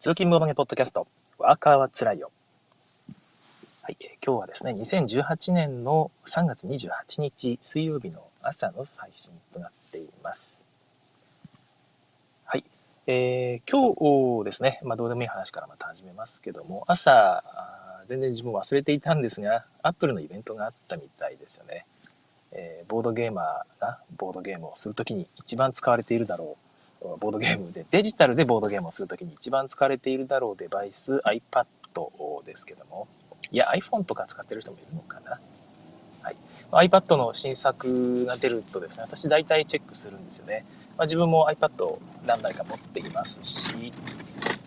通勤モノゲポッドキャスト、ワーカーはつらいよ。はい、今日はですね、2018年の3月28日水曜日の朝の配信となっています。はい、えー今日ですね、まあどうでもいい話からまた始めますけども、朝、全然自分忘れていたんですが、アップルのイベントがあったみたいですよね。えーボードゲーマーがボードゲームをするときに一番使われているだろうボードゲームでデジタルでボードゲームをするときに一番使われているだろうデバイス iPad ですけども。いや iPhone とか使ってる人もいるのかな、はい、iPad の新作が出るとですね私大体チェックするんですよね、まあ、自分も iPad を何台か持っていますし、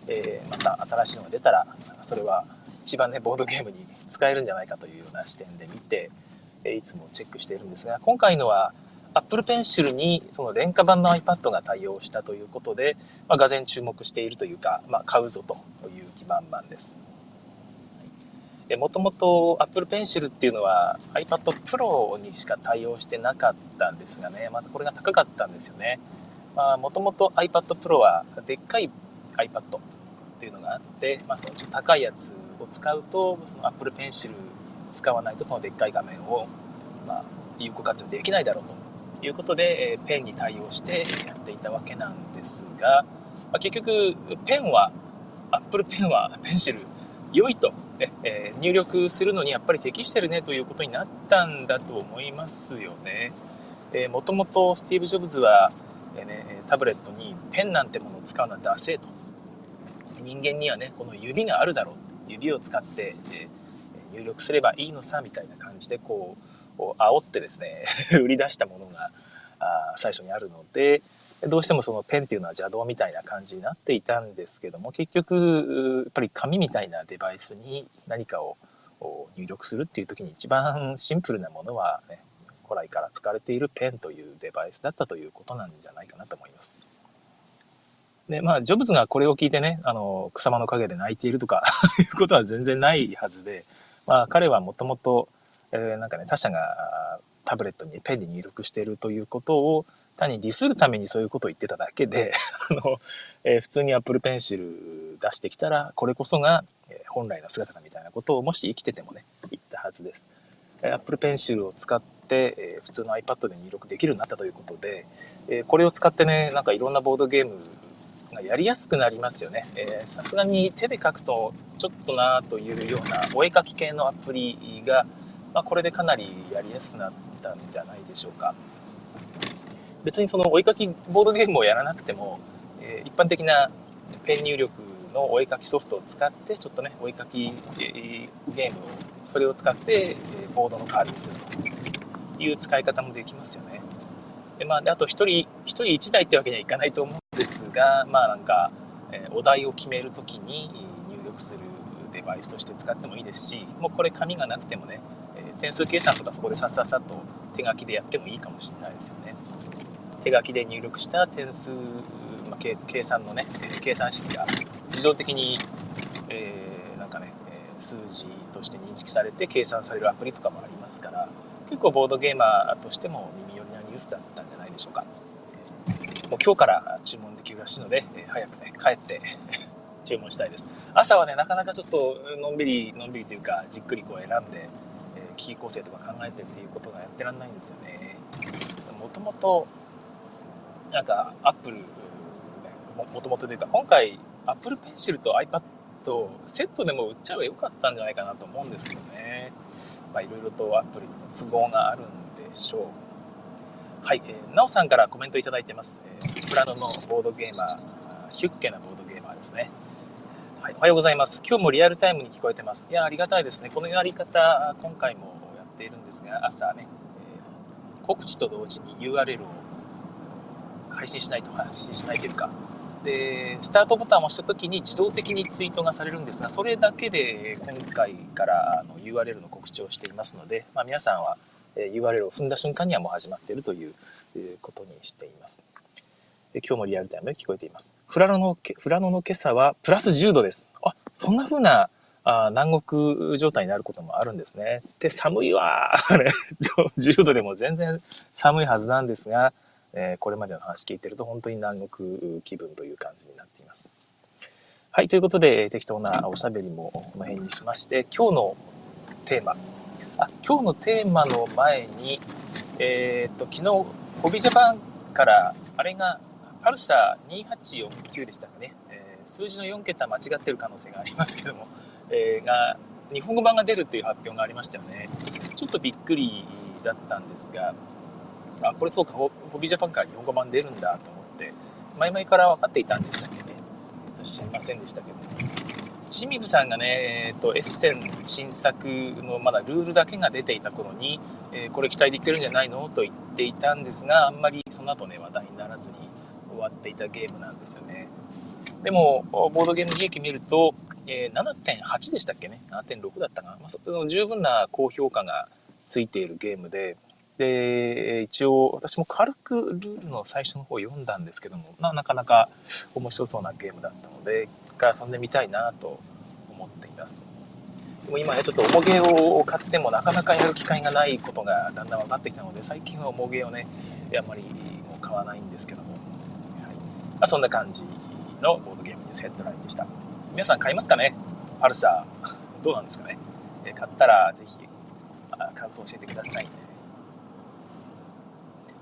えーまた新しいのが出たらそれは一番ねボードゲームに使えるんじゃないかというような視点で見てえいつもチェックしているんですが、今回のは Apple Pencil にその廉価版の iPad が対応したということで、まあ、がぜ注目しているというか、まあ、買うぞという気満々です。もともと Apple Pencil っていうのは iPad Pro にしか対応してなかったんですがね、またこれが高かったんですよね。もともと iPad Pro はでっかい iPad っていうのがあって、まあ、そのちょっと高いやつを使うと、その Apple Pencil 使わないとそのでっかい画面を、まあ、有効活用できないだろうということで、えーペンに対応してやっていたわけなんですが、まあ、結局ペンは Apple ペンはペンシル良いと、ねえー入力するのにやっぱり適してるねということになったんだと思いますよね。えーもともとスティーブ・ジョブズは、えーね、タブレットにペンなんてものを使うなんてダセえと人間にはねこの指があるだろう指を使って、えー入力すればいいのさみたいな感じでこうこう煽ってですね 売り出したものがあ最初にあるのでどうしてもそのペンっていうのは邪道みたいな感じになっていたんですけども結局やっぱり紙みたいなデバイスに何かを入力するっていう時に一番シンプルなものは、ね、古来から使われているペンというデバイスだったということなんじゃないかなと思います。で、まあ、ジョブズがこれを聞いてね、あの、草間の陰で泣いているとか いうことは全然ないはずで、まあ、彼はもともと、えなんかね、他者がタブレットにペンで入力しているということを単にディスるためにそういうことを言ってただけで、あの、えー普通に Apple Pencil 出してきたら、これこそが、本来の姿だみたいなことをもし生きててもね、言ったはずです。えー Apple Pencil を使って、え普通の iPad で入力できるようになったということで、えこれを使ってね、なんかいろんなボードゲームがやりやすくなりますよね。さすがに手で書くとちょっとなというようなお絵描き系のアプリが、まあ、これでかなりやりやすくなったんじゃないでしょうか。別にそのお絵描きボードゲームをやらなくても、えー一般的なペン入力のお絵描きソフトを使ってちょっとねお絵描きゲームをそれを使ってボードの代わりにするという使い方もできますよね。でまあ、であと1人1人1台ってわけにはいかないと思うんですがまあなんか、えお題を決めるときに入力するデバイスとして使ってもいいですしもうこれ紙がなくてもね、点数計算とかそこでさっさっさと手書きでやってもいいかもしれないですよね。手書きで入力した点数、まあ、計算のね計算式が自動的に、えーなんかね、数字として認識されて計算されるアプリとかもありますから結構ボードゲーマーとしても耳寄りなニュースだったんじゃないでしょうか。もう今日から注文できるらしいので、早くね帰って 注文したいです朝はねなかなかちょっとのんびりのんびりというかじっくりこう選んで、えー構成とか考えてっていうことがやってらんないんですよね。もともとなんかアップルももともとというか今回アップルペンシルと iPad セットでも売っちゃえばよかったんじゃないかなと思うんですけどね。まあいろいろとアップルに都合があるんでしょう。はい、えー、なおさんからコメントいただいてます、えー、プラノのボードゲーマーヒュッケなボードゲーマーですね。はい、おはようございます。今日もリアルタイムに聞こえてます。いや、ありがたいですね。このやり方、今回もやっているんですが、朝ね、えー告知と同時に URL を配信しないと、配信しないというか、で、スタートボタンを押した時に自動的にツイートがされるんですが、それだけで今回からあの URL の告知をしていますので、まあ、皆さんは URL を踏んだ瞬間にはもう始まっているということにしています。で今日もリアルタイムで聞こえています。富良野のけ、富良野の今朝はプラス10度です。あ、そんな風なあ南国状態になることもあるんですね。で、寒いわ。あれ10度でも全然寒いはずなんですが、えーこれまでの話聞いてると本当に南国気分という感じになっています。はい、ということで、適当なおしゃべりもこの辺にしまして、今日のテーマ、あ今日のテーマの前に、えっ、と、昨日、ホビージャパンから、あれが、パルサー2849でしたかね、えー、数字の4桁間違ってる可能性がありますけども、えー、が、日本語版が出るっていう発表がありましたよね。ちょっとびっくりだったんですが、あ、これそうか、ホビージャパンから日本語版出るんだと思って、前々から分かっていたんでしたけどね。知りませんでしたけど、清水さんがね、えーと、エッセン新作のまだルールだけが出ていた頃に、えー、これ期待できてるんじゃないの？と言っていたんですが、あんまりその後ね、話題にならずにわっていたゲームなんですよね。でも、ボードゲーム利益見ると、えー、7.8でしたっけね ?7.6 だったかな、まあ、十分な高評価がついているゲームで、で、一応私も軽くルールの最初の方読んだんですけども、まあ、なかなか面白そうなゲームだったので、一回遊んでみたいなと思っています。でも今ね、ちょっと重げを買ってもなかなかやる機会がないことがだんだん分かってきたので、最近は重げをね、あんまりもう買わないんですけども、まあ、そんな感じのボードゲームです。ヘッドラインでした。皆さん買いますかね？パルサー。どうなんですかね？買ったらぜひ感想教えてくださいね。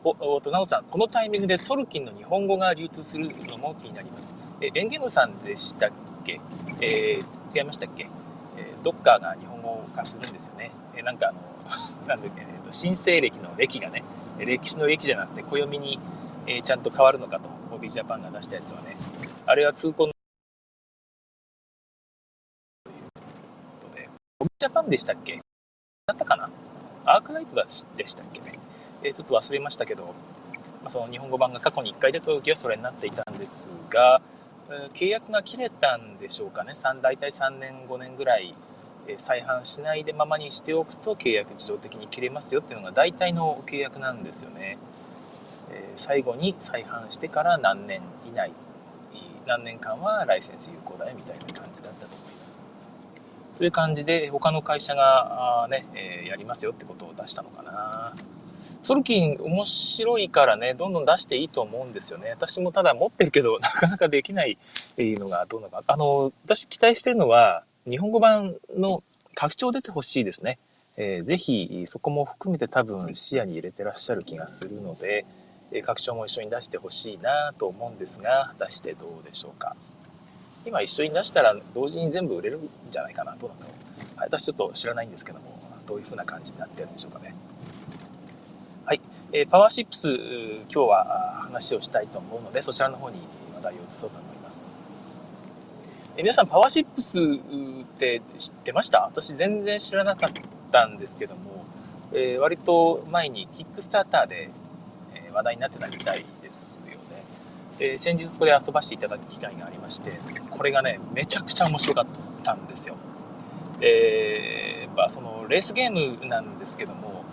お、おと、なおさん、このタイミングでトルキンの日本語が流通するのも気になります。え、エンゲムさんでしたっけ？えー、違いましたっけ？えー、ドッカーが日本語化するんですよね。えー、なんかあの、なんだっけ、えーと、新西暦の暦がね、歴史の歴じゃなくて暦に、えー、ちゃんと変わるのかと、ボビージャパンが出したやつはね。あれは痛恨のということで、ボビージャパンでしたっけ？だったかな？アークナイトでしたっけね？えちょっと忘れましたけど、まあ、その日本語版が過去に1回出た時はそれになっていたんですが、え契約が切れたんでしょうかね？3大体3年5年ぐらい、え再販しないでままにしておくと契約自動的に切れますよっていうのが大体の契約なんですよね、最後に再販してから何年以内何年間はライセンス有効だよみたいな感じだったと思いますという感じで他の会社がね、えやりますよってことを出したのかなソルキン面白いからね、どんどん出していいと思うんですよね。私もただ持ってるけど、なかなかできないっていうのがどうなのか。あの、私期待してるのは、日本語版の拡張出てほしいですね。えー、ぜひ、そこも含めて多分視野に入れてらっしゃる気がするので、拡張も一緒に出してほしいなと思うんですが、果たしてどうでしょうか。今一緒に出したら同時に全部売れるんじゃないかな。どうなんだろう。はい、私ちょっと知らないんですけども、どういう風な感じになってるんでしょうかね。はい、えー、パワーシップス、今日は話をしたいと思うので、そちらの方に話題を移そうと思います。えー、皆さん、パワーシップスって知ってました？私全然知らなかったんですけども、えー、割と前にキックスターターで、話題になってたみたいですよね。え先日これ遊ばせていただく機会がありまして、これがね、めちゃくちゃ面白かったんですよ。えー、まあ、そのレースゲームなんですけども、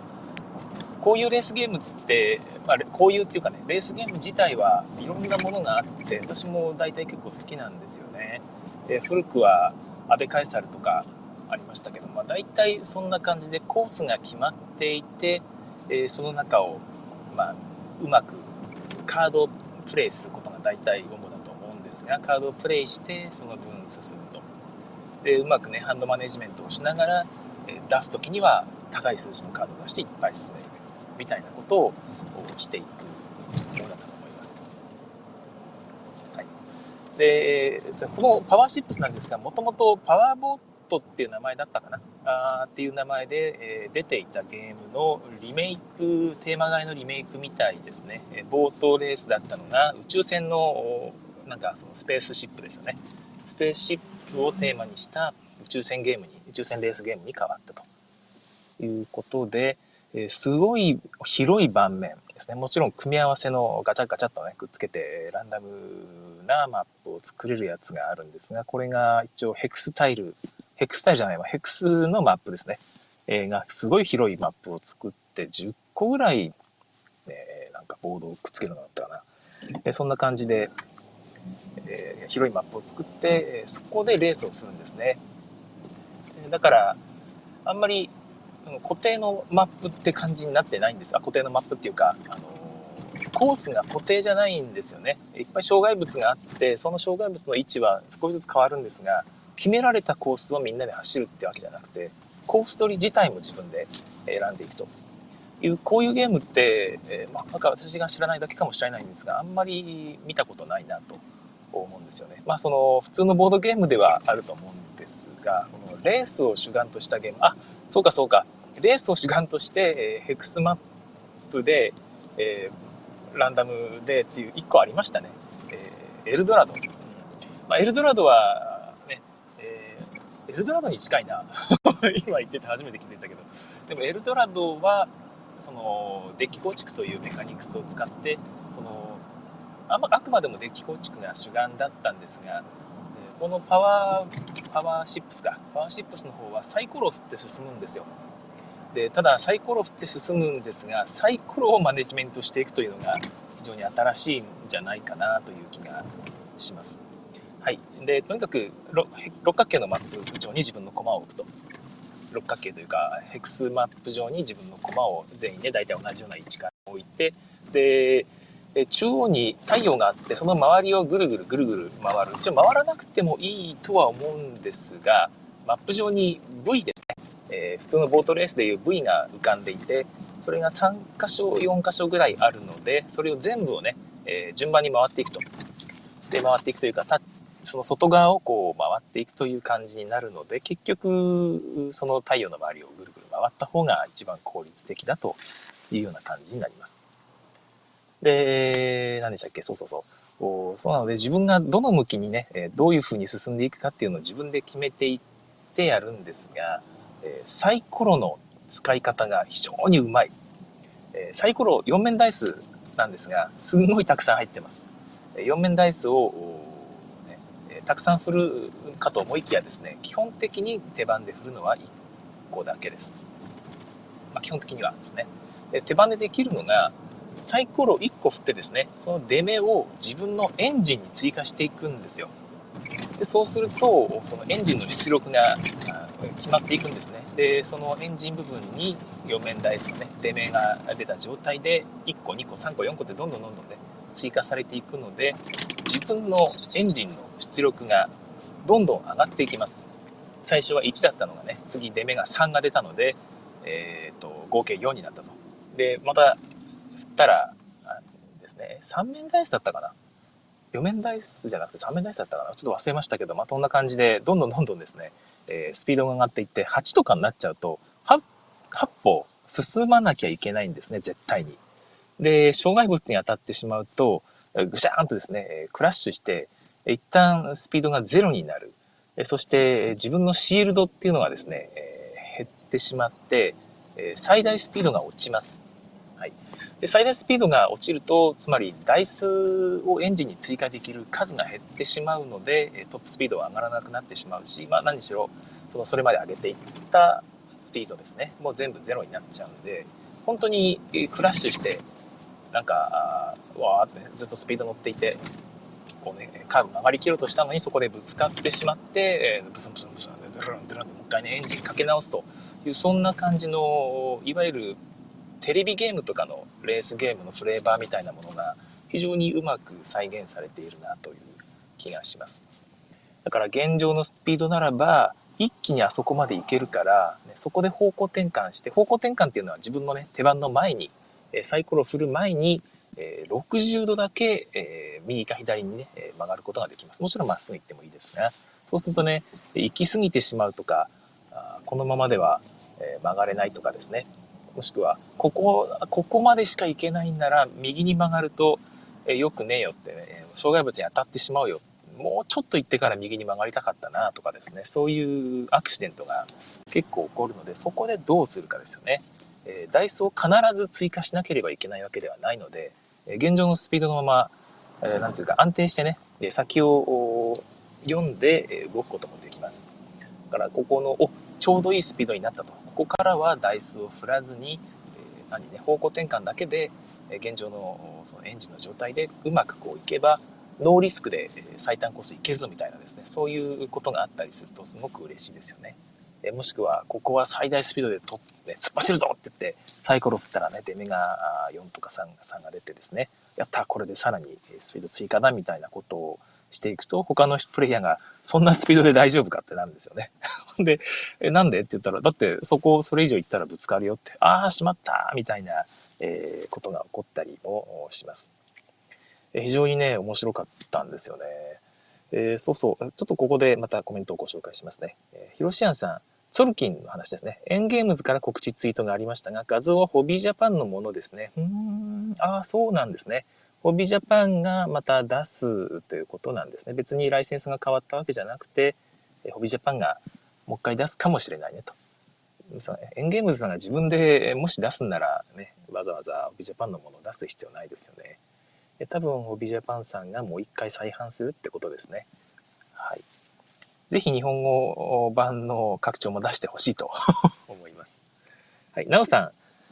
こういうレースゲームって、まあ、こういうっていうかねレースゲーム自体はいろんなものがあって私も大体結構好きなんですよね。で古くはアベカエサルとかありましたけど、まあ、大体そんな感じでコースが決まっていて、えー、その中を、まあ、うまくカードをプレイすることが大体主だと思うんですがカードをプレイしてその分進むとでうまくねハンドマネジメントをしながら、え、出す時には高い数字のカードを出していっぱい進めるみたいなことをしていくものだと思います。はい、でこのパワーシップスなんですがもともとパワーボートっていう名前だったかな？あっていう名前で、えー、出ていたゲームのリメイクテーマ外のリメイクみたいですね、えー、冒頭レースだったのが宇宙船のなんかそのスペースシップですよね。スペースシップをテーマにした宇宙船ゲームに宇宙船レースゲームに変わったと。いうことで、えすごい広い盤面ですね。もちろん組み合わせのガチャガチャっとね、くっつけてランダムなマップを作れるやつがあるんですが、これが一応ヘクスタイル、ヘクスタイじゃないわ、ヘクスのマップですね。えー、がすごい広いマップを作って10個ぐらい、えー、なんかボードをくっつけるのだったかな。え、そんな感じで、え、広いマップを作って、えそこでレースをするんですね。だから、あんまり固定のマップって感じになってないんです。あ、固定のマップっていうか、あのコースが固定じゃないんですよね。いっぱい障害物があって、その障害物の位置は少しずつ変わるんですが、決められたコースをみんなで走るってわけじゃなくて、コース取り自体も自分で選んでいくという、こういうゲームって、えー、まあ、なんか私が知らないだけかもしれないんですが、あんまり見たことないなと思うんですよね。まあ、その、普通のボードゲームではあると思うんですが、このレースを主眼としたゲーム、あ、そうかそうか、レースを主眼として、えー、ヘクスマップで、えー、ランダムでっていう1個ありましたね。えー、エルドラド。まあ、エルドラドは、エルドラドに近いな。今言ってて初めて気づいたけど。でもエルドラドは、その、デッキ構築というメカニクスを使って、その、あまあくまでもデッキ構築が主眼だったんですが、このパワー、パワーシップスか。パワーシップスの方はサイコロを振って進むんですよ。でただサイコロを振って進むんですがサイコロをマネジメントしていくというのが非常に新しいんじゃないかなという気がします。でとにかく六角形のマップ上に自分の駒を置くと。六角形というかヘクスマップ上に自分の駒を全員で大体同じような位置から置いてで中央に太陽があってその周りをぐるぐるぐるぐる回る。一応回らなくてもいいとは思うんですがマップ上に V ですね。えー、普通のボートレースでいう V が浮かんでいてそれが3箇所4箇所ぐらいあるのでそれを全部をね、えー、順番に回っていくと。で回っていくというかタッその外側をこう回っていくという感じになるので結局その太陽の周りをぐるぐる回った方が一番効率的だというような感じになります。で、何でしたっけ？そうそうそう。そうなので自分がどの向きにね、どういう風に進んでいくかっていうのを自分で決めていってやるんですが、サイコロの使い方が非常にうまい。サイコロ4面ダイスなんですが、すんごいたくさん入ってます。4面ダイスを、たくさん振るかと思いきやですね、基本的に手番で振るのは1個だけです。まあ、基本的にはですね。で手番でできるのが、サイコロ1個振ってですね、その出目を自分のエンジンに追加していくんですよ。でそうすると、そのエンジンの出力が決まっていくんですねでそのエンジン部分に4面ダイスのね出目が出た状態で1個2個3個4個ってどんどんどんどんね追加されていくので自分のエンジンの出力がどんどん上がっていきます。最初は1だったのがね次出目が3が出たので、えーと、合計4になったと。でまた振ったらですね3面ダイスだったかな？4面ダイスじゃなくて3面ダイスだったかな？ちょっと忘れましたけどまあそんな感じでどんどんどんどんですねえー、スピードが上がっていって8とかになっちゃうと8歩進まなきゃいけないんですね絶対に。で障害物に当たってしまうとぐしゃーんとですねクラッシュして一旦スピードがゼロになる。そして自分のシールドっていうのがですね減ってしまって最大スピードが落ちます。はい、で最大スピードが落ちるとつまり台数をエンジンに追加できる数が減ってしまうのでトップスピードは上がらなくなってしまうし、まあ、何しろそのそれまで上げていったスピードですね。もう全部ゼロになっちゃうんで本当にクラッシュしてなんかわーって、ね、ずっとスピード乗っていてこうねカーブ曲がりきろうとしたのにそこでぶつかってしまって、えー、ブスンブスンブスンドゥルンドゥルンともう一回ねエンジンかけ直すというそんな感じのいわゆるテレビゲームとかのレースゲームのフレーバーみたいなものが非常にうまく再現されているなという気がします。だから現状のスピードならば一気にあそこまで行けるから、ね、そこで方向転換して方向転換っていうのは自分のね手番の前にサイコロを振る前に60度だけ右か左にね曲がることができます。もちろんまっすぐ行ってもいいですがそうするとね行き過ぎてしまうとかこのままでは曲がれないとかですねもしくは、ここ、ここまでしか行けないんなら、右に曲がると、えよくねえよってね、障害物に当たってしまうよ。もうちょっと行ってから右に曲がりたかったなとかですね、そういうアクシデントが結構起こるので、そこでどうするかですよね。えー、ダイソーを必ず追加しなければいけないわけではないので、え現状のスピードのまま、えー、なんつうか安定してね、え先を読んで動くこともできます。だからここの、お、ちょうどいいスピードになったと。ここからは台数を振らずに、えー、何ね、方向転換だけで、え現状のそのエンジンの状態でうまくこういけば、ノーリスクで最短コースいけるぞみたいなですね、そういうことがあったりするとすごく嬉しいですよね。えもしくは、ここは最大スピードでと、ね、突っ走るぞって言って、サイコロ振ったらね、出目が4とか 3, 3が出てですね、やったこれでさらにスピード追加だみたいなことをしていくと、他のプレイヤーがそんなスピードで大丈夫かってなるんですよね。で、え、なんで？って言ったら、だってそこ、それ以上行ったらぶつかるよって、ああ、しまったみたいな、えー、ことが起こったりもします。え非常にね、面白かったんですよね。えー、そうそう、ちょっとここでまたコメントをご紹介しますね。えー、ヒロシアンさん、ツォルキンの話ですね。エンゲームズから告知ツイートがありましたが、画像はホビージャパンのものですね。うーん、ああ、そうなんですね。ホビージャパンがまた出すということなんですね。別にライセンスが変わったわけじゃなくて、ホビージャパンがもう一回出すかもしれないねと。エンゲームズさんが自分でもし出すんならね、わざわざホビージャパンのものを出す必要ないですよね。多分ホビージャパンさんがもう一回再販するってことですね。はい。ぜひ日本語版の拡張も出してほしいと 思います。はい。なおさん、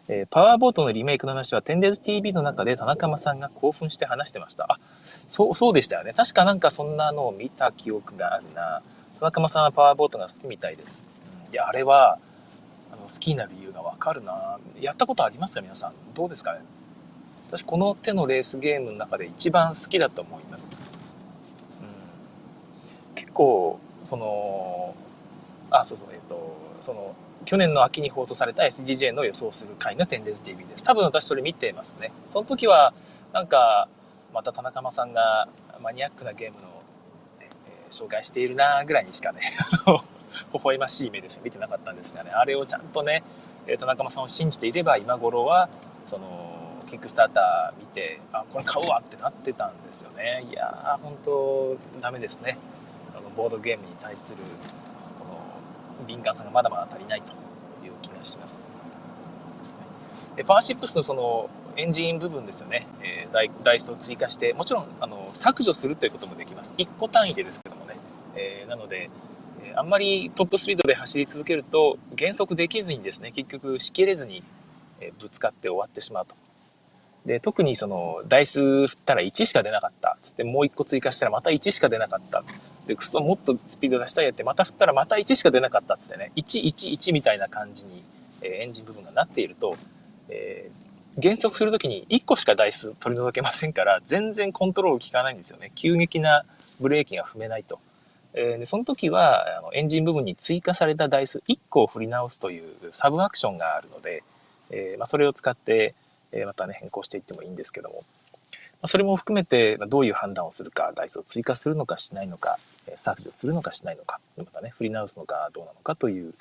えー、パワーボートのリメイクの話は、テンデーズ TV の中で田中間さんが興奮して話してました。あ、そう、そうでしたよね。確かなんかそんなのを見た記憶があるな。田中間さんはパワーボートが好きみたいです。うん、いや、あれは、あの、好きになる理由がわかるな。やったことありますか皆さん。どうですかね私、この手のレースゲームの中で一番好きだと思います。うん、結構、その、あ、そうそう、えっと、その、去年の秋に放送された SGJ の予想する回のテンデス TV です。多分私それ見てますね。その時は、なんか、また田中間さんがマニアックなゲームの、えー、紹介しているなぐらいにしかね、微笑ましい目でしか見てなかったんですがね、あれをちゃんとね、田中間さんを信じていれば、今頃は、その、キックスターター見て、あ、これ買うわってなってたんですよね。いやー、本当ダメですね。あの、ボードゲームに対するこの敏感さがまだまだ足りないという気がします。でパワーシップスのそのエンジン部分ですよね、えー、ダイスを追加して、もちろんあの削除するということもできます。1個単位でですけどもね。えー、なので、えあんまりトップスピードで走り続けると減速できずにですね、結局しきれずにえぶつかって終わってしまうと。で、特にその、ダイス振ったら1しか出なかった。つってもう1個追加したらまた1しか出なかった。で、クソもっとスピード出したいやって、また振ったらまた1しか出なかったっつってね、1、1、1みたいな感じに、え、エンジン部分がなっていると、えー、減速するときに1個しか台数取り除けませんから、全然コントロール効かないんですよね。急激なブレーキが踏めないと。えー、でその時はあのエンジン部分に追加された台数1個を振り直すというサブアクションがあるので、えーまあ、それを使って、え、またね変更していってもいいんですけども、それも含めてどういう判断をするか、台数を追加するのかしないのか、削除するのかしないのか、またね、振り直すのかどうなのかという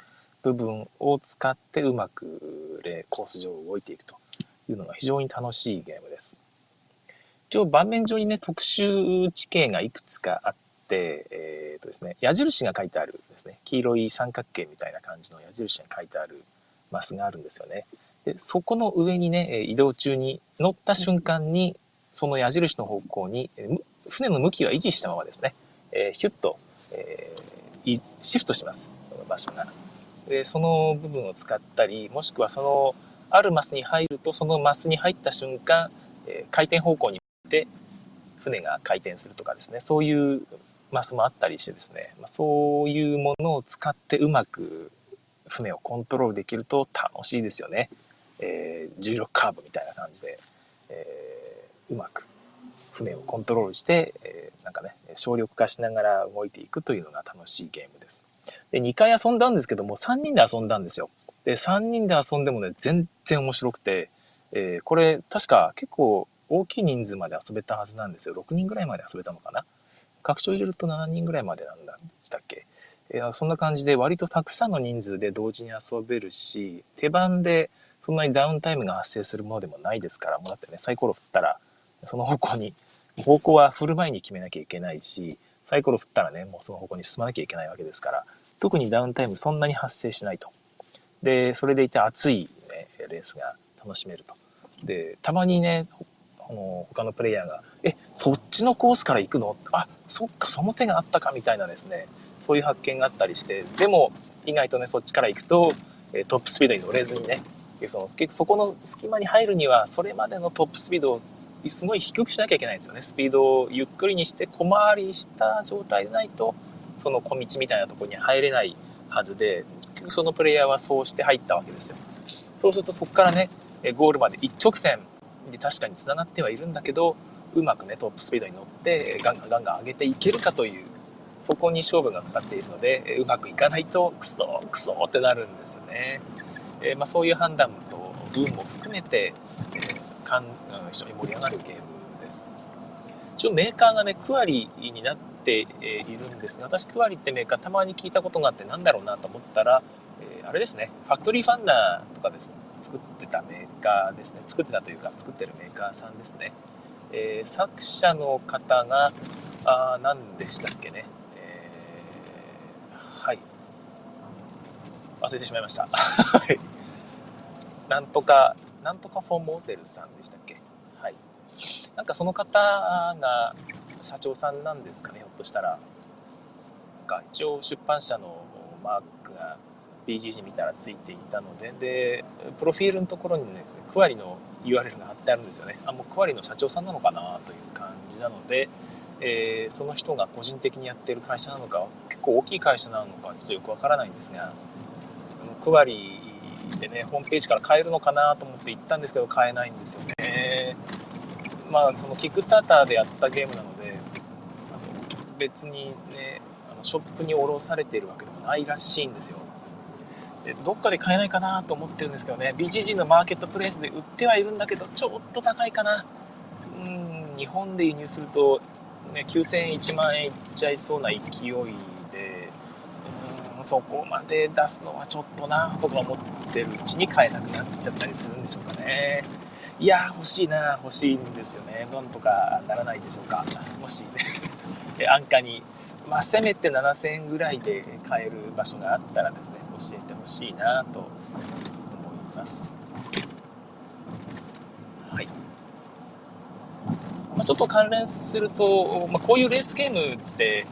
部分を使ってうまくコース上動いていくというのが非常に楽しいゲームです。一応盤面上にね、特殊地形がいくつかあって、えっ、ー、とですね、矢印が書いてあるですね、黄色い三角形みたいな感じの矢印が書いてあるマスがあるんですよね。でそこの上にね、移動中に乗った瞬間にその矢印の方向に、船の向きは維持したままですね、えー、ヒュッと、えー、シフトします、場所が。で、その部分を使ったり、もしくはその、あるマスに入ると、そのマスに入った瞬間、えー、回転方向に向いて、船が回転するとかですね、そういうマスもあったりしてですね、まあ、そういうものを使ってうまく船をコントロールできると楽しいですよね。えー、16カーブみたいな感じで、えうまく船をコントロールして、えー、なんかね、省力化しながら動いていくというのが楽しいゲームです。で、2回遊んだんですけども、3人で遊んだんですよ。で、3人で遊んでもね、全然面白くて、えー、これ、確か結構大きい人数まで遊べたはずなんですよ。6人ぐらいまで遊べたのかな？拡張入れると7人ぐらいまでなんだしたっけ？えー、そんな感じで割とたくさんの人数で同時に遊べるし、手番でそんなにダウンタイムが発生するものでもないですから、もうだってね、サイコロ振ったらその方向に、方向は振る前に決めなきゃいけないし、サイコロ振ったらね、もうその方向に進まなきゃいけないわけですから、特にダウンタイムそんなに発生しないと。で、それでいて熱い、ね、レースが楽しめると。で、たまにね、の他のプレイヤーが、え、そっちのコースから行くの？あ、そっか、その手があったかみたいなですね、そういう発見があったりして、でも、意外とね、そっちから行くと、トップスピードに乗れずにね、そのそこの隙間に入るには、それまでのトップスピードをすごい低くしなきゃいけないんですよね。スピードをゆっくりにして小回りした状態でないと、その小道みたいなところに入れないはずで、そのプレイヤーはそうして入ったわけですよ。そうするとそこからね、ゴールまで一直線で確かにつながってはいるんだけどうまくねトップスピードに乗ってガンガンガンガン上げていけるかというそこに勝負がかかっているのでうまくいかないとクソクソってなるんですよね、えー、まあ、そういう判断と運も含めて、え、かん非常に盛り上がるゲームです。一応メーカーがねクワリになっているんですが私クワリってメーカーたまに聞いたことがあってなんだろうなと思ったら、えー、あれですね。ファクトリーファンナーとかですね作ってたメーカーですね。作ってたというか作ってるメーカーさんですね、えー、作者の方があ何でしたっけね、えー、はい。忘れてしまいました。なんとかなんとかフォーモーゼルさんでしたっけ？はい。なんかその方が社長さんなんですかねひょっとしたら。一応出版社のマークが BGG 見たらついていたので、で、プロフィールのところにですね、クワリの URL が貼ってあるんですよね。あ、もうクワリの社長さんなのかなという感じなので、えー、その人が個人的にやってる会社なのか、結構大きい会社なのかちょっとよくわからないんですが、クワリでね、ホームページから買えるのかなと思って行ったんですけど、買えないんですよね。まあ、そのキックスターターでやったゲームなので、あの別にね、あのショップに卸されているわけでもないらしいんですよ。でどっかで買えないかなと思ってるんですけどね BGG のマーケットプレイスで売ってはいるんだけどちょっと高いかなうん日本で輸入すると、ね、9000円1万円いっちゃいそうな勢いんそこまで出すのはちょっとな。とか思ってるうちに買えなくなっちゃったりするんでしょうかね。いや欲しいな。欲しいんですよね。なんとかならないでしょうか。もしね 安価に。まあ、せめて7000円ぐらいで買える場所があったらですね教えてほしいなと思います。はい。まあ、ちょっと関連すると、まあ、こういうレースゲームって、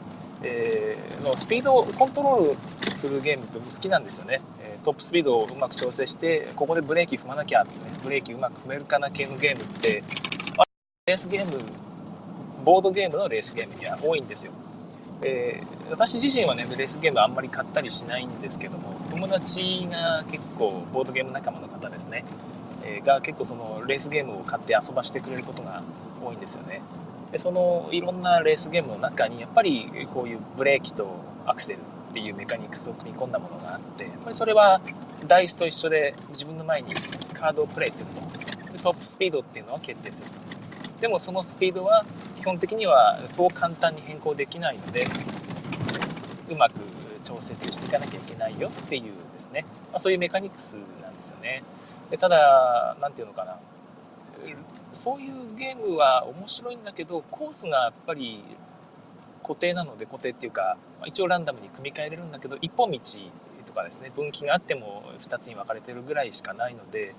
えー、のスピードをコントロールするゲームって好きなんですよね。えトップスピードをうまく調整して、ここでブレーキ踏まなきゃってね、ブレーキうまく踏めるかな系のゲームって、レースゲーム、ボードゲームのレースゲームには多いんですよ。えー、私自身はねレースゲームあんまり買ったりしないんですけども友達が結構ボードゲーム仲間の方ですね、えー、が結構そのレースゲームを買って遊ばしてくれることが多いんですよねでそのいろんなレースゲームの中にやっぱりこういうブレーキとアクセルっていうメカニクスを組み込んだものがあってやっぱりそれはダイスと一緒で自分の前にカードをプレイすると。でトップスピードっていうのは決定すると。でもそのスピードは基本的にはそう簡単に変更できないのでうまく調節していかなきゃいけないよっていうですね、まあ、そういうメカニクスなんですよね。でただ何て言うのかな。そういうゲームは面白いんだけどコースがやっぱり固定なので固定っていうか一応ランダムに組み替えれるんだけど一本道とかですね分岐があっても2つに分かれてるぐらいしかないので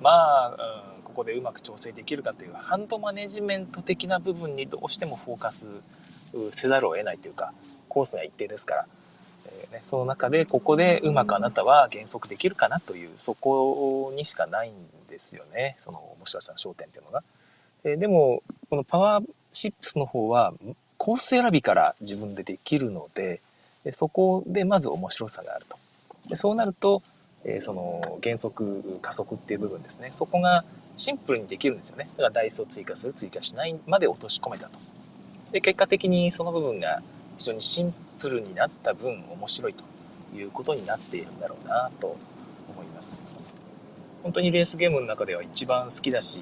まあ、うんこでうまく調整できるかというハンドマネジメント的な部分にどうしてもフォーカスせざるを得ないというかコースが一定ですから、ね、その中でここでうまくあなたは減速できるかなというそこにしかないんですよね。そのもしかしたら焦点っていうのが。え、でもこのパワーシップスの方はコース選びから自分でできるのでそこでまず面白さがあると。でそうなるとえその減速加速っていう部分ですね。そこがシンプルにできるんですよね。だからダイスを追加する追加しないまで落とし込めたと。で結果的にその部分が非常にシンプルになった分面白いということになっているんだろうなと思います。本当にレースゲームの中では一番好きだし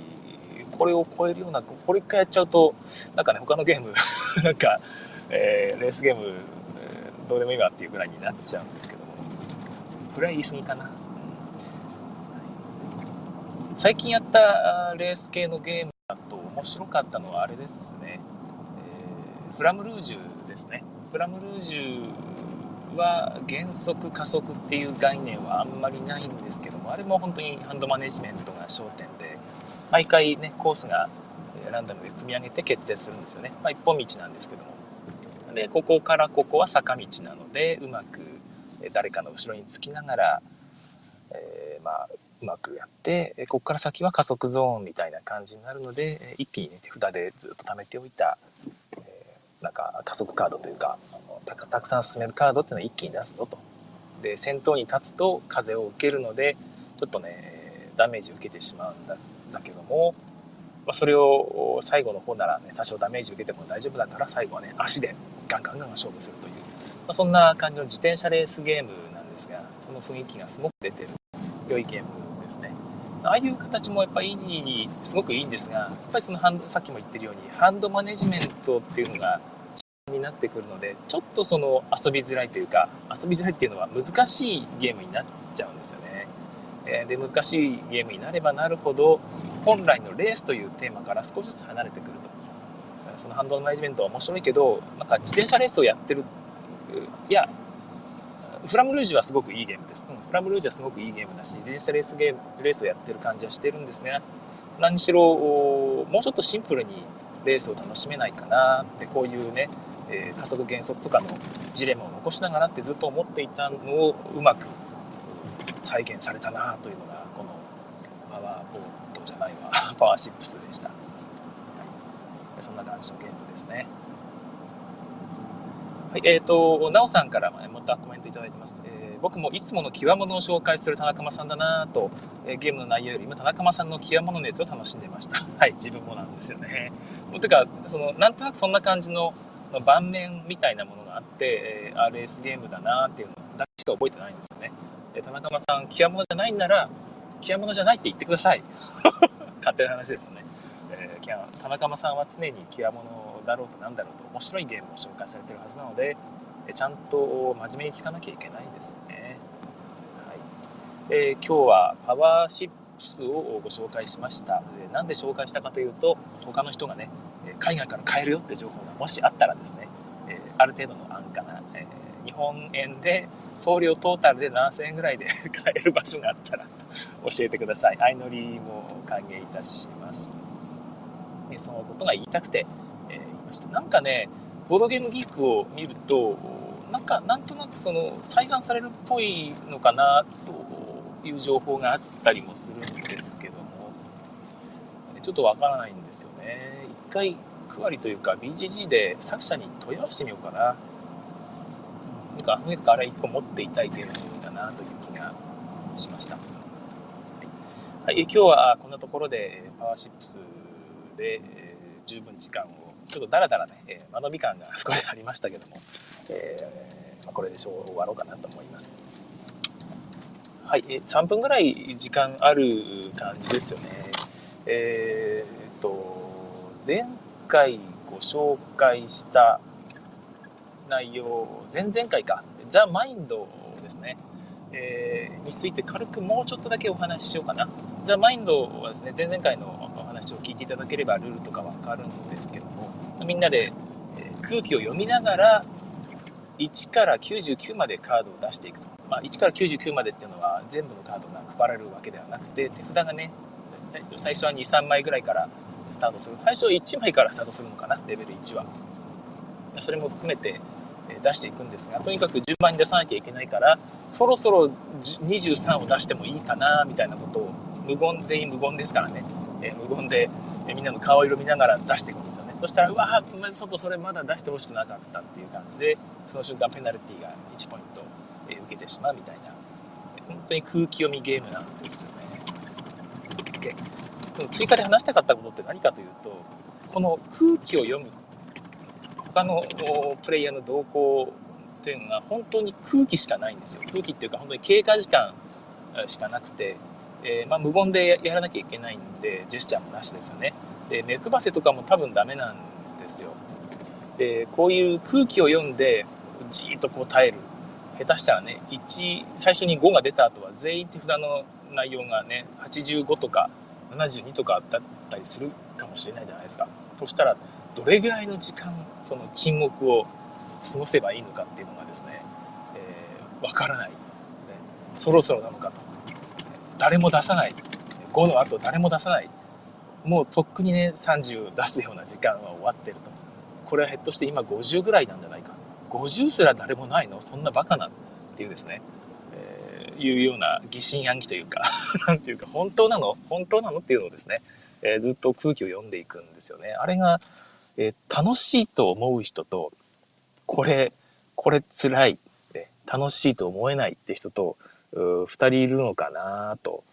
これを超えるようなこれ一回やっちゃうとなんかね他のゲーム なんか、えー、レースゲーム、えー、どうでもいいわっていうぐらいになっちゃうんですけども。これは言い過ぎかな。最近やったレース系のゲームだと面白かったのはあれですね、えー、フラムルージュですね。フラムルージュは減速加速っていう概念はあんまりないんですけどもあれも本当にハンドマネジメントが焦点で毎回ねコースがランダムで組み上げて決定するんですよね、まあ、一本道なんですけども。でここからここは坂道なのでうまく誰かの後ろにつきながら、えー、まあうまくやってここから先は加速ゾーンみたいな感じになるので一気に、ね、手札でずっと貯めておいた、なんか加速カードというかたたくさん進めるカードっていうのは一気に出すぞと。で先頭に立つと風を受けるのでちょっとねダメージを受けてしまうんだだけどもまあ、それを最後の方ならね、多少ダメージ受けても大丈夫だから、最後はね、足でガンガンガン勝負するという、まあ、そんな感じの自転車レースゲームなんですが、その雰囲気がすごく出てる良いゲームですね。ああいう形もやっぱいい、すごくいいんですが、やっぱりそのハンド、さっきも言ってるように、ハンドマネジメントっていうのがになってくるので、ちょっとその遊びづらいというか、遊びづらいっていうのは難しいゲームになっちゃうんですよね。で、難しいゲームになればなるほど、本来のレースというテーマから少しずつ離れてくると。そのハンドルマネジメントは面白いけど、なんか自転車レースをやってる、いや、フラムルージュはすごくいいゲームです。うん、フラムルージュはすごくいいゲームだし、電車レースゲーム、レースをやってる感じはしてるんですが、何しろ、もうちょっとシンプルにレースを楽しめないかなって、こういうね、えー、加速減速とかのジレンマを残しながらってずっと思っていたのをうまく再現されたなというのがこのパワーボートじゃないわ。パワーシップスでした、はい、そんな感じのゲームですね。はい。えーと、なおさんからまたコメントいただいてます、えー、僕もいつもの極物を紹介する田中間さんだなと、えー、ゲームの内容よりも田中間さんの極物熱を楽しんでました。はい。自分もなんですよね。てかそのなんとなくそんな感じのの盤面みたいなものがあって、えー、RS ゲームだなっていうのだけしか覚えてないんですよね。で田中間さん、極物じゃないんなら、極物じゃないって言ってください。勝手な話ですよね。えー、田中間さんは常に極物だろうとなんだろうと面白いゲームを紹介されてるはずなので、えちゃんと真面目に聞かなきゃいけないですね。はいえー、今日はパワーシップスをご紹介しました。でなんで紹介したかというと、他の人がね、海外から買えるよって情報がもしあったらですね、えある程度の安価な、え日本円で送料トータルで7000円ぐらいで 買える場所があったら 教えてください。相乗りも歓迎いたします。でそのことが言いたくて、えー、言いました。なんかね、ボードゲームギークを見ると、なんかなんとなくその再販されるっぽいのかなという情報があったりもするんですけども、ちょっとわからないんですよね。一回区割りというか BGG で作者に問い合わせてみようかな。なんか船から1個持っていたいゲームだなという気がしました。はい、今日はこんなところでパワーシップスで、十分時間をちょっとだらだらね、え、間延び感が少しありましたけども、えーま、これで終わろうかなと思います。はい、え、3分ぐらい時間ある感じですよね。えー、っと、前回ご紹介した内容、前々回か、ザ・マインドですね、えー、について軽くもうちょっとだけお話ししようかな。ザ・マインドはですね、前々回のお話を聞いていただければルールとかわかるんですけども、みんなで空気を読みながら、1から99までカードを出していくと。まあ、1から99までっていうのは全部のカードが配られるわけではなくて、手札がね、最初は2、3枚ぐらいからスタートする。最初1枚からスタートするのかな、レベル1は。それも含めて出していくんですが、とにかく順番に出さなきゃいけないから、そろそろ23を出してもいいかな、みたいなことを、無言、全員無言ですからね、え、無言で、え、みんなの顔色見ながら出していくんですよね。そしたら、うわぁ、ちょっとそれまだ出してほしくなかったっていう感じで、その瞬間ペナルティが1ポイント、え、受けてしまうみたいな、本当に空気読みゲームなんですよね。追加で話したかったことって何かというと、この空気を読む、他のプレイヤーの動向っていうのが本当に空気しかないんですよ。空気っていうか本当に経過時間しかなくて、えー、まあ、無言でやらなきゃいけないんで、ジェスチャーもなしですよね。で、目配せとかも多分ダメなんですよ。で、こういう空気を読んで、じーっとこう耐える。下手したらね、1、最初に5が出た後は全員手札の内容がね、85とか72とかだったりするかもしれないじゃないですか。そしたら、どれぐらいの時間、その沈黙を過ごせばいいのかっていうのがですね、えー、わからない、ね。そろそろなのかと。誰も出さない。5の後誰も出さない。もうとっくにね、30出すような時間は終わってると。これはひょっとして今50ぐらいなんじゃないか。50すら誰もないの？そんなバカなっていうですね。いうような疑心暗鬼というか なんていうか、本当なの？本当なの？っていうのをですね、えー、ずっと空気を読んでいくんですよね。あれが、えー、楽しいと思う人と、これ、これ辛いって、楽しいと思えないって人と、二人いるのかなと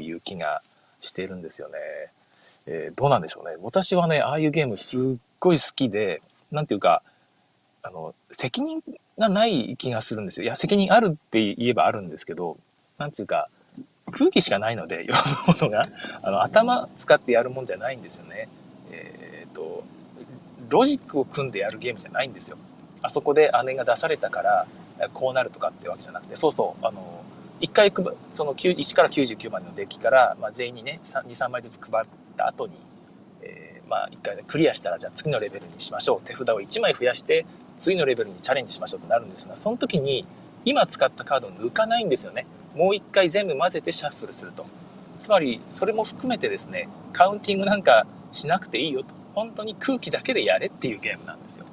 いう気がしてるんですよね。えー、どうなんでしょうね。私はね、ああいうゲームすっごい好きで、なんていうか、あの、責任がない気がするんですよ。いや、責任あるって言えばあるんですけど、なんていうか、空気しかないので、読むものが、あの、頭使ってやるもんじゃないんですよね。えっ、ー、と、ロジックを組んでやるゲームじゃないんですよ。あそこで姉が出されたから、こうなるとかってわけじゃなくて、そうそう、あの、1回その1から99までのデッキから、まあ、全員にね23枚ずつ配った後に、えー、まあ1回クリアしたらじゃあ次のレベルにしましょう手札を1枚増やして次のレベルにチャレンジしましょうとなるんですがその時に今使ったカードを抜かないんですよね。もう1回全部混ぜてシャッフルすると。つまりそれも含めてですねカウンティングなんかしなくていいよと。本当に空気だけでやれっていうゲームなんですよ。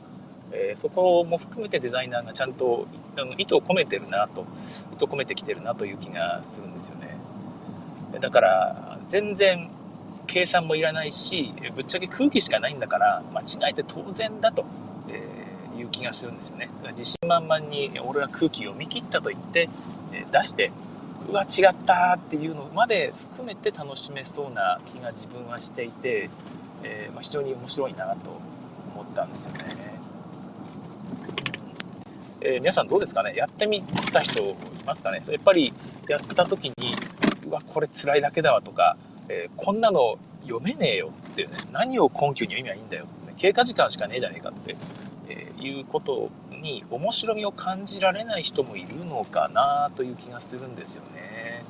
えー、そこも含めてデザイナーがちゃんと意図を込めてるなと。意図を込めてきてるなという気がするんですよね。だから全然計算もいらないしぶっちゃけ空気しかないんだから間違えて当然だと、いう気がするんですよね。自信満々に俺は空気を見切ったと言って、出してうわ違ったっていうのまで含めて楽しめそうな気が自分はしていて、えー、まあ、非常に面白いなと思ったんですよね。えー、皆さんどうですかね？やってみた人いますかね？やっぱりやった時にうわこれ辛いだけだわとか、えー、こんなの読めねえよっていうね何を根拠に読みはいいんだよって、ね、経過時間しかねえじゃねえかって、えー、いうことに面白みを感じられない人もいるのかなという気がするんですよね。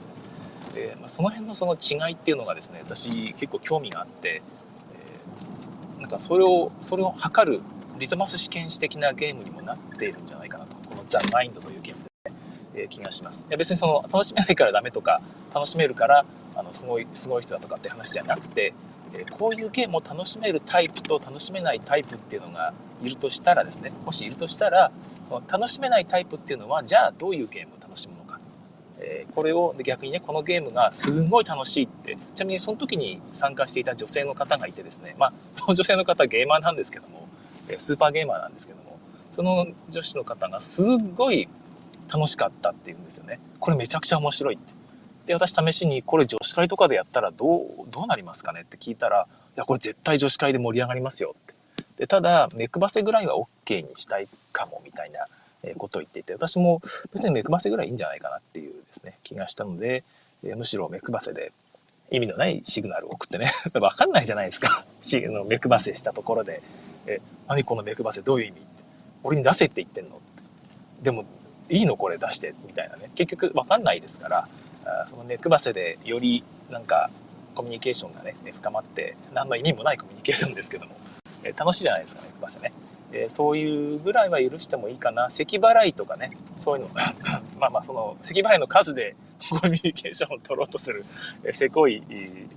えまあ、その辺のその違いっていうのがですね私結構興味があって、えなんかそれをそれを測るリトマス試験紙的なゲームにもなっているんじゃないかなとこのザ・マインドというゲームで、ね、えー、気がしますいや別にその楽しめないからダメとか楽しめるからあのすごいすごい人だとかって話じゃなくて、えー、こういうゲームを楽しめるタイプと楽しめないタイプっていうのがいるとしたらですねもしいるとしたら楽しめないタイプっていうのはじゃあどういうゲームを楽しむのかえこれを逆にねこのゲームがすんごい楽しいってちなみにその時に参加していた女性の方がいてですねまあ 女性の方はゲーマーなんですけどもスーパーゲーマーなんですけども、その女子の方がすごい楽しかったって言うんですよね。これめちゃくちゃ面白いって。で、私試しにこれ女子会とかでやったらどう、どうなりますかねって聞いたら、いや、これ絶対女子会で盛り上がりますよって。で、ただ、目配せぐらいは OK にしたいかもみたいなことを言っていて、私も別に目配せぐらいいいんじゃないかなっていうですね、気がしたので、むしろ目配せで意味のないシグナルを送ってね、わかんないじゃないですか。目配せしたところで、え、何この目配せどういう意味？俺に出せって言ってんの？でも、いいのこれ出してみたいなね。結局わかんないですから、あその目配せでよりなんかコミュニケーションがね、深まって、何の意味もないコミュニケーションですけども、え楽しいじゃないですか、目配せね。えそういうぐらいは許してもいいかな。咳払いとかね、そういうの、まあまあその、咳払いの数でコミュニケーションを取ろうとする、えせこい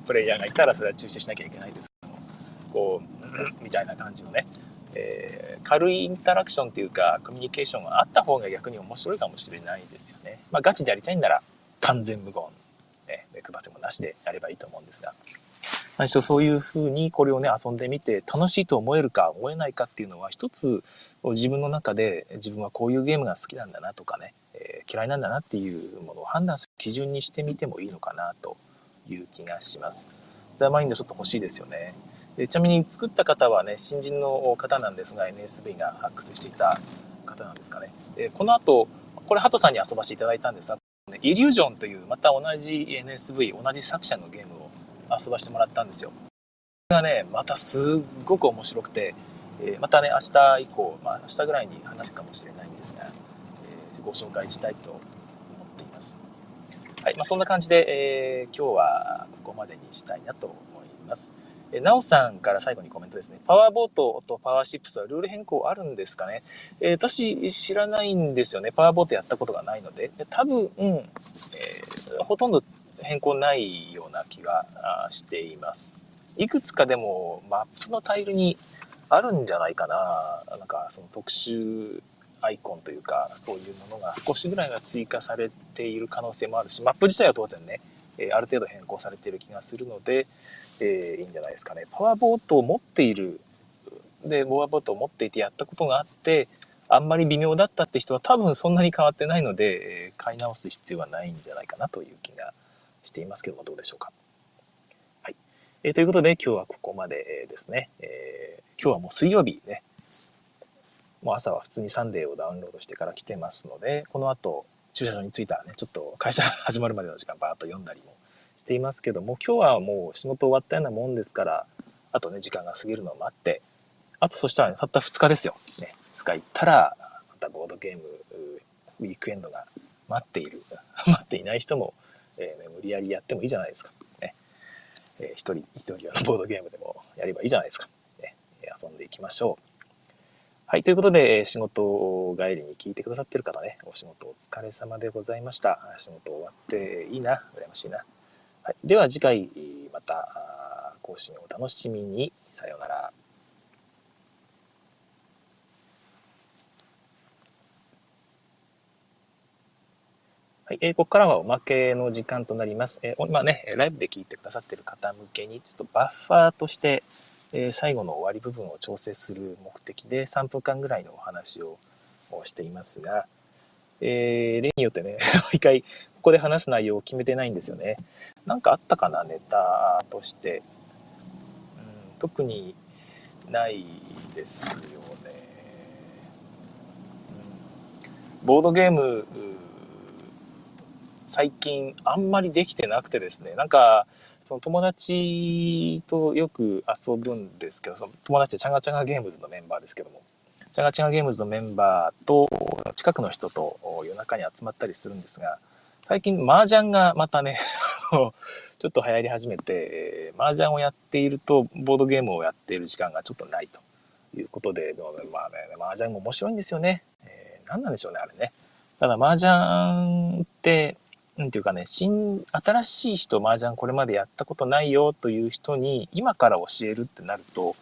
プレイヤーがいたらそれは中止しなきゃいけないですけども、こう、みたいな感じのね、えー、軽いインタラクションっていうかコミュニケーションがあった方が逆に面白いかもしれないですよね。まあ、ガチでやりたいんなら完全無言、ね、目配せもなしでやればいいと思うんですが。最初そういうふうにこれをね遊んでみて楽しいと思えるか思えないかっていうのは一つ自分の中で自分はこういうゲームが好きなんだなとかね、えー、嫌いなんだなっていうものを判断する基準にしてみてもいいのかなという気がします。ザ・マインドちょっと欲しいですよね。でちなみに作った方はね新人の方なんですが NSV が発掘していた方なんですかねでこの後これハトさんに遊ばせていただいたんですがイリュージョンというまた同じ NSV 同じ作者のゲームを遊ばしてもらったんですよこれがねまたすっごく面白くて、えまたね明日以降、まあ、明日ぐらいに話すかもしれないんですが、えご紹介したいと思っていますはいまあ、そんな感じで、えー、今日はここまでにしたいなと思いますえなおさんから最後にコメントですね。パワーボートとパワーシップスはルール変更あるんですかね、えー、私知らないんですよね。パワーボートやったことがないので。で多分、うん、えー、ほとんど変更ないような気がしています。いくつかでもマップのタイルにあるんじゃないかな。なんかその特殊アイコンというか、そういうものが少しぐらいが追加されている可能性もあるし、マップ自体は当然ね、えある程度変更されている気がするので、えー、いいんじゃないですかね。パワーボートを持っている、で、パワーボートを持っていてやったことがあって、あんまり微妙だったって人は多分そんなに変わってないので、え、買い直す必要はないんじゃないかなという気がしていますけども、どうでしょうか。はい。えー、ということで今日はここまでですね。えー、今日はもう水曜日ね。もう朝は普通にサンデーをダウンロードしてから来てますので、この後駐車場に着いたらね、ちょっと会社始まるまでの時間バーッと読んだりもしていますけども、今日はもう仕事終わったようなもんですから、あとね、時間が過ぎるのを待って、あとそしたらね、たった2日ですよ。ね、2日行ったら、またボードゲームウィークエンドが待っている。待っていない人も、えー、無理やりやってもいいじゃないですか。ね。えー、一人一人はボードゲームでもやればいいじゃないですか。ね、遊んでいきましょう。はい、ということで、仕事帰りに聞いてくださってる方ね、お仕事お疲れ様でございました。仕事終わっていいな、羨ましいな。はい、では次回、また更新をお楽しみに。さようなら。はい、えー、ここからはおまけの時間となります。えー、今ね、ライブで聞いてくださっている方向けに、ちょっとバッファーとして、えー、最後の終わり部分を調整する目的で3分間ぐらいのお話をしていますが、えー、例によってね、一回ここで話す内容を決めてないんですよね。なんかあったかな、ネタとして。うん、特にないですよね。うん、ボードゲーム最近あんまりできてなくてですね、なんか、その友達とよく遊ぶんですけど、その友達ってチャガチャガゲームズのメンバーですけども、チャガチャガゲームズのメンバーと近くの人と夜中に集まったりするんですが、最近麻雀がまたね ちょっと流行り始めて、麻雀をやっていると、ボードゲームをやっている時間がちょっとないということで、まあね、麻雀も面白いんですよね。えー、何なんでしょうね、あれね。ただ麻雀って、なんていうかね、新、新しい人、麻雀これまでやったことないよという人に、今から教えるってなると、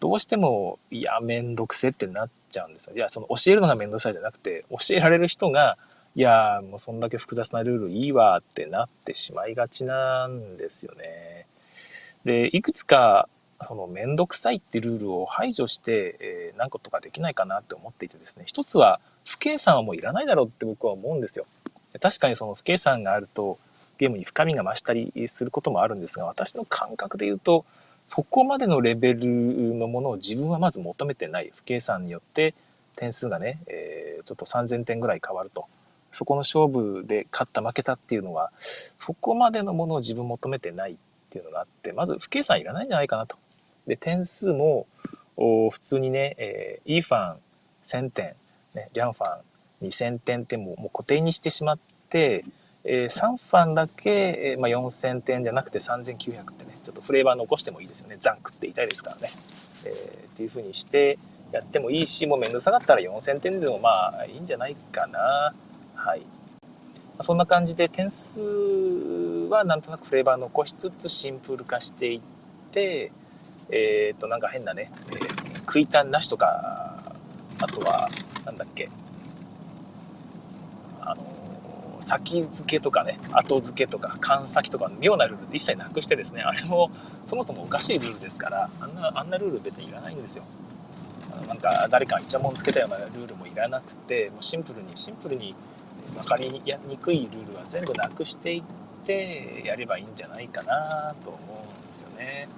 どうしても、いや、めんどくせってなっちゃうんですよ。いや、その教えるのがめんどくさいじゃなくて、教えられる人が、いや、もうそんだけ複雑なルールいいわってなってしまいがちなんですよね。で、いくつか、そのめんどくさいってルールを排除して、えー、何個とかできないかなって思っていてですね、一つは、不計算はもういらないだろうって僕は思うんですよ。確かにその不計算があるとゲームに深みが増したりすることもあるんですが私の感覚で言うとそこまでのレベルのものを自分はまず求めてない不計算によって点数がね、えー、ちょっと3000点ぐらい変わるとそこの勝負で勝った負けたっていうのはそこまでのものを自分求めてないっていうのがあってまず不計算いらないんじゃないかなと。で点数も普通にね、えー、イーファン1000点、ね、リャンファン2000点ってもうもう固定にしてしまって、えー、3ファンだけ、えーまあ、4000点じゃなくて3900ってねちょっとフレーバー残してもいいですよね。ザンクって痛いですからね、えー、っていう風にしてやってもいいしもう面倒下がったら4000点でもまあいいんじゃないかな。はい。そんな感じで点数はなんとなくフレーバー残しつつシンプル化していってえっ、ー、となんか変なね、えー、食いたんなしとかあとはなんだっけあの先付けとかね後付けとか勘先とか妙なルール一切なくしてですねあれもそもそもおかしいルールですからあんなあんなルール別にいらないんですよ。なんか誰かイチャモンつけたようなルールもいらなくてもうシンプルにシンプルに分かりにくいルールは全部なくしていってやればいいんじゃないかなと思うんですよね。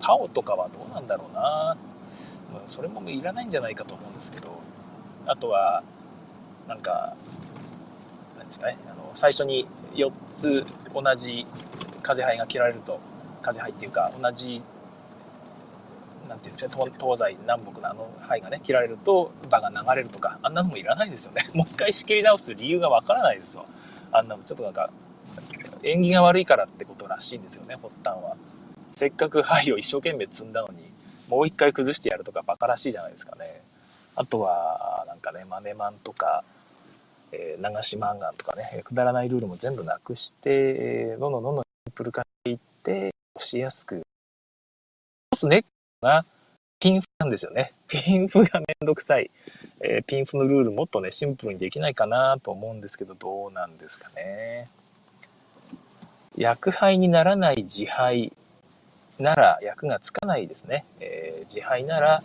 パオとかはどうなんだろうな。それもいらないんじゃないかと思うんですけど。あとはなんかですかね。あの最初に4つ同じ風牌が切られると風牌っていうか同じなんていうんですか東西南北のあの牌がね切られると場が流れるとかあんなのもいらないですよね。もう一回仕切り直す理由がわからないですよ。あんなのちょっとなんか縁起が悪いからってことらしいんですよね発端は。せっかく牌を一生懸命積んだのにもう一回崩してやるとかバカらしいじゃないですかね。あとはなんかねマネマンとかえー、流し漫画とかね、くだらないルールも全部なくして、えー、どんどんどんどんシンプル化していって、押しやすく。一つネックがピンフなんですよね。ピンフがめんどくさい。えー、ピンフのルールもっとね、シンプルにできないかなと思うんですけど、どうなんですかね。薬杯にならない自杯なら役がつかないですね。えー、自杯なら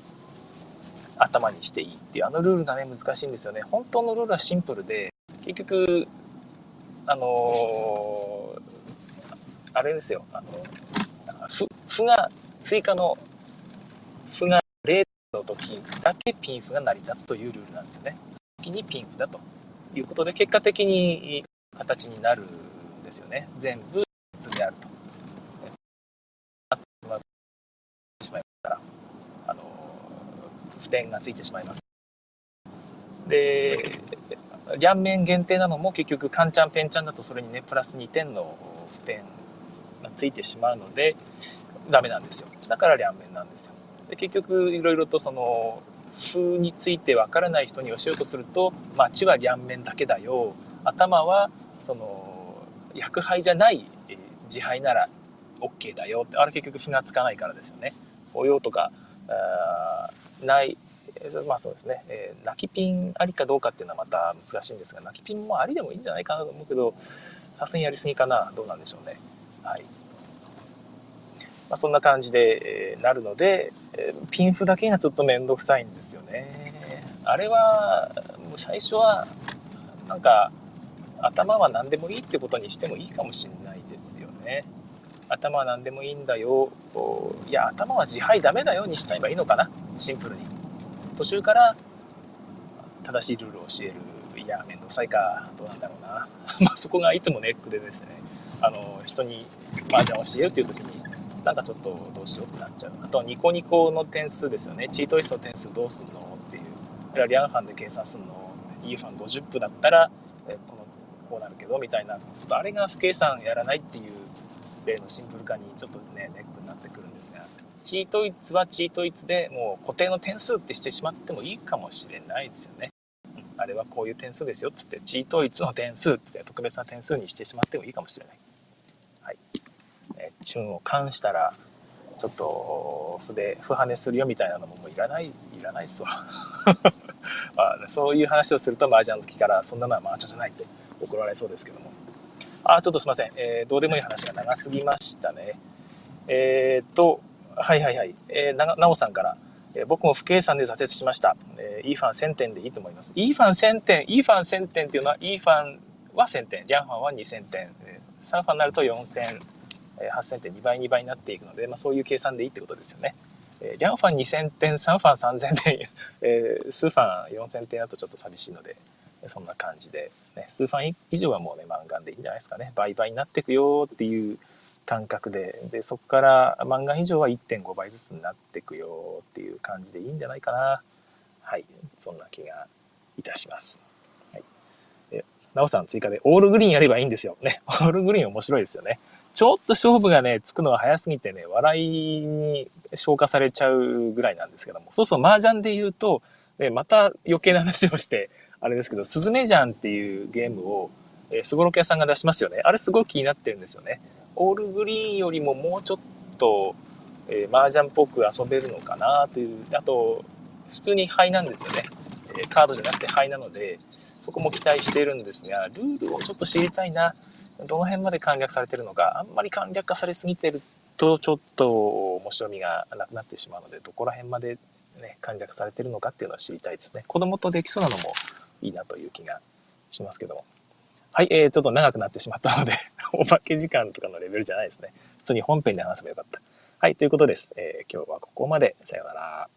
頭にしていいっていうあのルールがね難しいんですよね本当のルールはシンプルで結局あのー、あれですよあの歩が、追加の歩が0の時だけピンフが成り立つというルールなんですよね。時にピンフだということで、結果的に形になるんですよね。全部積みあると。しまいますから、あの、付点がついてしまいます。で、両面限定なのも結局カンチャンペンチャンだとそれにねプラス2点の付点がついてしまうのでダメなんですよだから両面なんですよで結局いろいろとその風についてわからない人に教えようとすると街は両面だけだよ頭はその薬杯じゃない自杯なら OK だよってあれ結局火がつかないからですよねおよとかあない、まあそうですね、えー、泣きピンありかどうかっていうのはまた難しいんですが、泣きピンもありでもいいんじゃないかなと思うけど、さすがにやりすぎかな、どうなんでしょうね。はい。まあ、そんな感じで、えー、なるので、えー、ピンフだけがちょっとめんどくさいんですよね。あれは、もう最初は、なんか、頭は何でもいいってことにしてもいいかもしれないですよね。頭は何でもいいんだよ。いや頭は自敗ダメだよにしちゃえばいいのかな。シンプルに。途中から正しいルールを教えるいや面倒くさいか。どうなんだろうな。まそこがいつもネックでですね。あの人に麻雀を教えるっていう時になんかちょっとどうしようってなっちゃう。あとニコニコの点数ですよね。チートイストの点数どうすんのっていう。あれはリャンファンで計算すんの。いいファン50分だったらこのこうなるけどみたいな。ちょっとあれが不計算やらないっていう例のシンプル化にちょっとねネックになってくるんですがチートイツはチートイツでもう固定の点数ってしてしまってもいいかもしれないですよね。あれはこういう点数ですよっつってチートイツの点数っつって特別な点数にしてしまってもいいかもしれない。はい。えチューンを関したらちょっと筆不跳ねするよみたいなのももういらないいらないっすわ。まあ、そういう話をすると麻雀好きからそんなのは麻雀じゃないって怒られそうですけども。あ、ちょっとすいません。えー、どうでもいい話が長すぎましたね。えー、っと、はいはいはい。えー、な、おさんから、えー、僕も不計算で挫折しました。えー、イーファン1000点でいいと思います。イーファン1000点、イーファン1000点っていうのは、イーファンは1000点、リャンファンは2000点、え、サンファンになると4000、えー、8000点、2倍2倍になっていくので、まあそういう計算でいいってことですよね。え、リャンファン2000点、サンファン3000点、えー、スーファン4000点だとちょっと寂しいので、そんな感じで、ね、数ファン以上はもうね、漫画でいいんじゃないですかね。倍々になっていくよっていう感覚で、で、そこから漫画以上は1.5倍ずつになっていくよっていう感じでいいんじゃないかな。はい。そんな気がいたします。はい。で、なおさん追加で、オールグリーンやればいいんですよ。ね。オールグリーン面白いですよね。ちょっと勝負がね、つくのが早すぎてね、笑いに消化されちゃうぐらいなんですけども。そうそう、麻雀で言うと、また余計な話をして、あれですけど、スズメジャンっていうゲームを、えー、スゴロク屋さんが出しますよね。あれすごい気になってるんですよね。オールグリーンよりももうちょっと、えー、麻雀っぽく遊べるのかなという。あと、普通に灰なんですよね。え、カードじゃなくて灰なので、そこも期待しているんですが、ルールをちょっと知りたいな。どの辺まで簡略されてるのか、あんまり簡略化されすぎてると、ちょっと面白みがなくなってしまうので、どこら辺までね、簡略されてるのかっていうのは知りたいですね。子供とできそうなのもいいなという気がしますけども。はい、えー、ちょっと長くなってしまったので おまけ時間とかのレベルじゃないですね。普通に本編で話せばよかった。はい、ということです。えー、今日はここまで。さようなら。